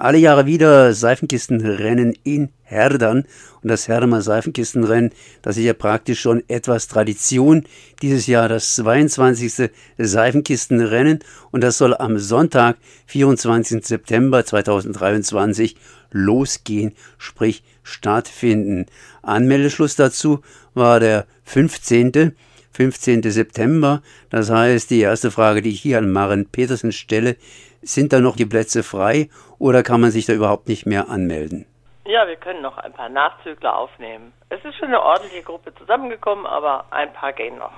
Alle Jahre wieder Seifenkistenrennen in Herdern. Und das Herdamer Seifenkistenrennen, das ist ja praktisch schon etwas Tradition. Dieses Jahr das 22. Seifenkistenrennen. Und das soll am Sonntag, 24. September 2023 losgehen, sprich stattfinden. Anmeldeschluss dazu war der 15. 15. September. Das heißt, die erste Frage, die ich hier an Maren Petersen stelle, sind da noch die Plätze frei oder kann man sich da überhaupt nicht mehr anmelden? Ja, wir können noch ein paar Nachzügler aufnehmen. Es ist schon eine ordentliche Gruppe zusammengekommen, aber ein paar gehen noch.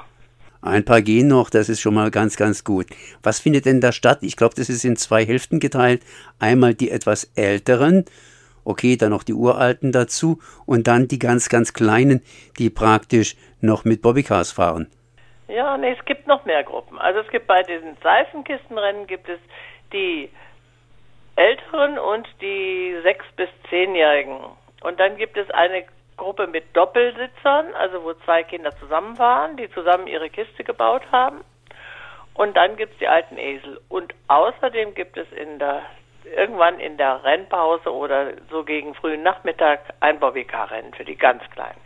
Ein paar gehen noch, das ist schon mal ganz, ganz gut. Was findet denn da statt? Ich glaube, das ist in zwei Hälften geteilt. Einmal die etwas älteren, okay, dann noch die uralten dazu und dann die ganz, ganz kleinen, die praktisch noch mit Bobbycars fahren. Ja, nee, es gibt noch mehr Gruppen. Also es gibt bei diesen Seifenkistenrennen gibt es die Älteren und die sechs bis zehnjährigen. Und dann gibt es eine Gruppe mit Doppelsitzern, also wo zwei Kinder zusammen waren, die zusammen ihre Kiste gebaut haben. Und dann gibt es die alten Esel. Und außerdem gibt es in der irgendwann in der Rennpause oder so gegen frühen Nachmittag ein Bobbycar-Rennen für die ganz Kleinen.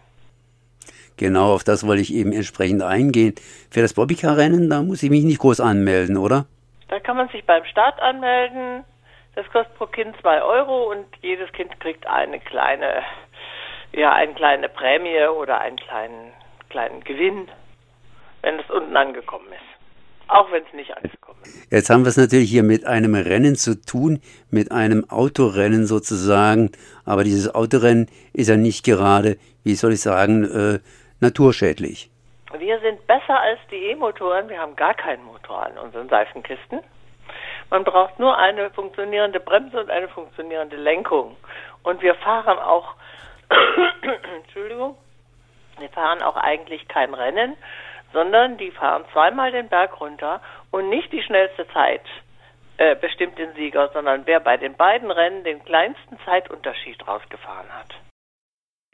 Genau, auf das wollte ich eben entsprechend eingehen. Für das Bobbycar-Rennen, da muss ich mich nicht groß anmelden, oder? Da kann man sich beim Start anmelden. Das kostet pro Kind zwei Euro und jedes Kind kriegt eine kleine, ja, eine kleine Prämie oder einen kleinen, kleinen Gewinn, wenn es unten angekommen ist. Auch wenn es nicht angekommen ist. Jetzt haben wir es natürlich hier mit einem Rennen zu tun, mit einem Autorennen sozusagen. Aber dieses Autorennen ist ja nicht gerade, wie soll ich sagen, äh, naturschädlich. Wir sind besser als die E-Motoren. Wir haben gar keinen Motor an unseren Seifenkisten. Man braucht nur eine funktionierende Bremse und eine funktionierende Lenkung. Und wir fahren auch, Entschuldigung, wir fahren auch eigentlich kein Rennen, sondern die fahren zweimal den Berg runter und nicht die schnellste Zeit äh, bestimmt den Sieger, sondern wer bei den beiden Rennen den kleinsten Zeitunterschied rausgefahren hat.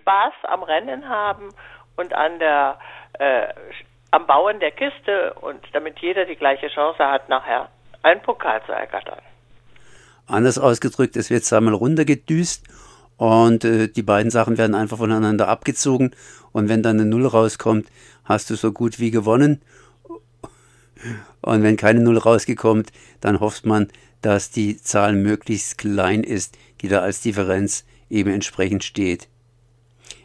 Spaß am Rennen haben und an der äh, am Bauen der Kiste und damit jeder die gleiche Chance hat, nachher einen Pokal zu ergattern. Anders ausgedrückt, es wird zweimal runtergedüst und äh, die beiden Sachen werden einfach voneinander abgezogen und wenn dann eine Null rauskommt, hast du so gut wie gewonnen. Und wenn keine Null rausgekommen, dann hofft man, dass die Zahl möglichst klein ist, die da als Differenz eben entsprechend steht.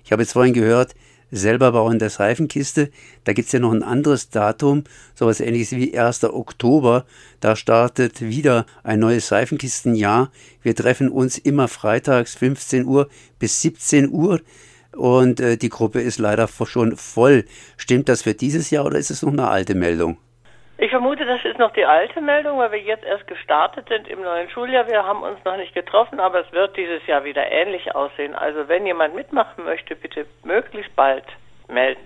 Ich habe jetzt vorhin gehört, selber bauen der Seifenkiste. Da gibt es ja noch ein anderes Datum, sowas ähnliches wie 1. Oktober. Da startet wieder ein neues Seifenkistenjahr. Wir treffen uns immer freitags 15 Uhr bis 17 Uhr und äh, die Gruppe ist leider schon voll. Stimmt das für dieses Jahr oder ist es noch eine alte Meldung? Ich vermute, das ist noch die alte Meldung, weil wir jetzt erst gestartet sind im neuen Schuljahr. Wir haben uns noch nicht getroffen, aber es wird dieses Jahr wieder ähnlich aussehen. Also wenn jemand mitmachen möchte, bitte möglichst bald melden.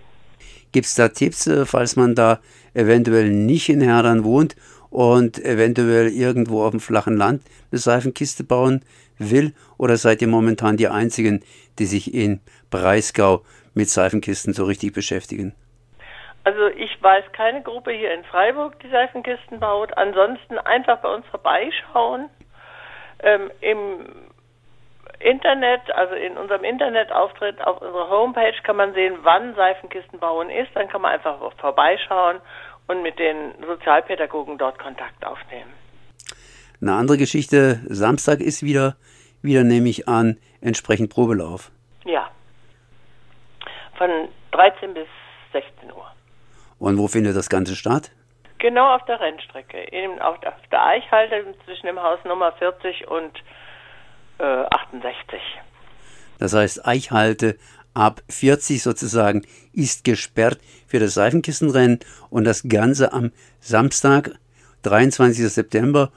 Gibt es da Tipps, äh, falls man da eventuell nicht in Herdern wohnt und eventuell irgendwo auf dem flachen Land eine Seifenkiste bauen will? Oder seid ihr momentan die Einzigen, die sich in Breisgau mit Seifenkisten so richtig beschäftigen? Also ich weiß keine Gruppe hier in Freiburg, die Seifenkisten baut. Ansonsten einfach bei uns vorbeischauen. Ähm, Im Internet, also in unserem Internetauftritt auf unserer Homepage kann man sehen, wann Seifenkisten bauen ist. Dann kann man einfach vorbeischauen und mit den Sozialpädagogen dort Kontakt aufnehmen. Eine andere Geschichte, Samstag ist wieder, wieder nehme ich an, entsprechend Probelauf. Ja. Von 13 bis 16 Uhr. Und wo findet das Ganze statt? Genau auf der Rennstrecke, in, auf, der Eichhalte zwischen dem Haus Nummer 40 und äh, 68. Das heißt, Eichhalte ab 40 sozusagen ist gesperrt für das Seifenkistenrennen und das Ganze am Samstag, 23. September,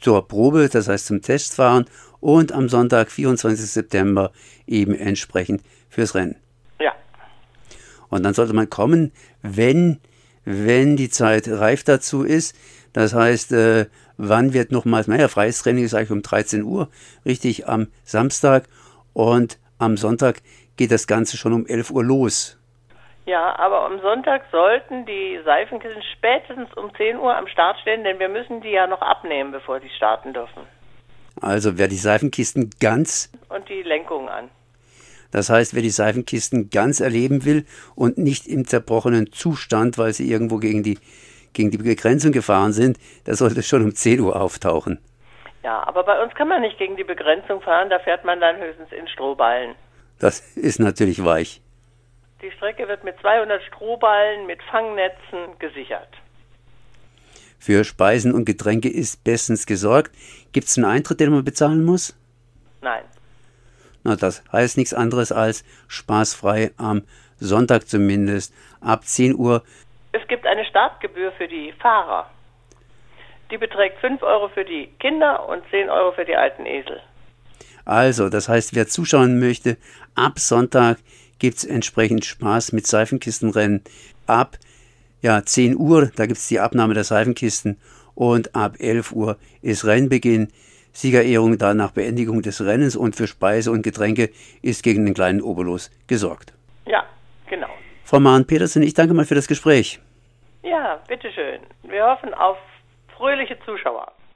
zur Probe, das heißt zum Testfahren und am Sonntag, 24. September, eben entsprechend fürs Rennen. Und dann sollte man kommen, wenn, wenn die Zeit reif dazu ist. Das heißt, äh, wann wird nochmals, naja, freies Training ist eigentlich um 13 Uhr, richtig am Samstag. Und am Sonntag geht das Ganze schon um 11 Uhr los. Ja, aber am Sonntag sollten die Seifenkissen spätestens um 10 Uhr am Start stehen, denn wir müssen die ja noch abnehmen, bevor die starten dürfen. Also wer die Seifenkisten ganz und die Lenkung an. Das heißt, wer die Seifenkisten ganz erleben will und nicht im zerbrochenen Zustand, weil sie irgendwo gegen die, gegen die Begrenzung gefahren sind, der sollte schon um 10 Uhr auftauchen. Ja, aber bei uns kann man nicht gegen die Begrenzung fahren, da fährt man dann höchstens in Strohballen. Das ist natürlich weich. Die Strecke wird mit 200 Strohballen mit Fangnetzen gesichert. Für Speisen und Getränke ist bestens gesorgt. Gibt es einen Eintritt, den man bezahlen muss? Nein. Na, das heißt nichts anderes als spaßfrei am Sonntag zumindest ab 10 Uhr. Es gibt eine Startgebühr für die Fahrer. Die beträgt 5 Euro für die Kinder und 10 Euro für die alten Esel. Also, das heißt, wer zuschauen möchte, ab Sonntag gibt es entsprechend Spaß mit Seifenkistenrennen. Ab ja, 10 Uhr, da gibt es die Abnahme der Seifenkisten und ab 11 Uhr ist Rennbeginn. Siegerehrung dann nach Beendigung des Rennens und für Speise und Getränke ist gegen den kleinen Obolus gesorgt. Ja, genau. Frau Mahn-Petersen, ich danke mal für das Gespräch. Ja, bitteschön. Wir hoffen auf fröhliche Zuschauer.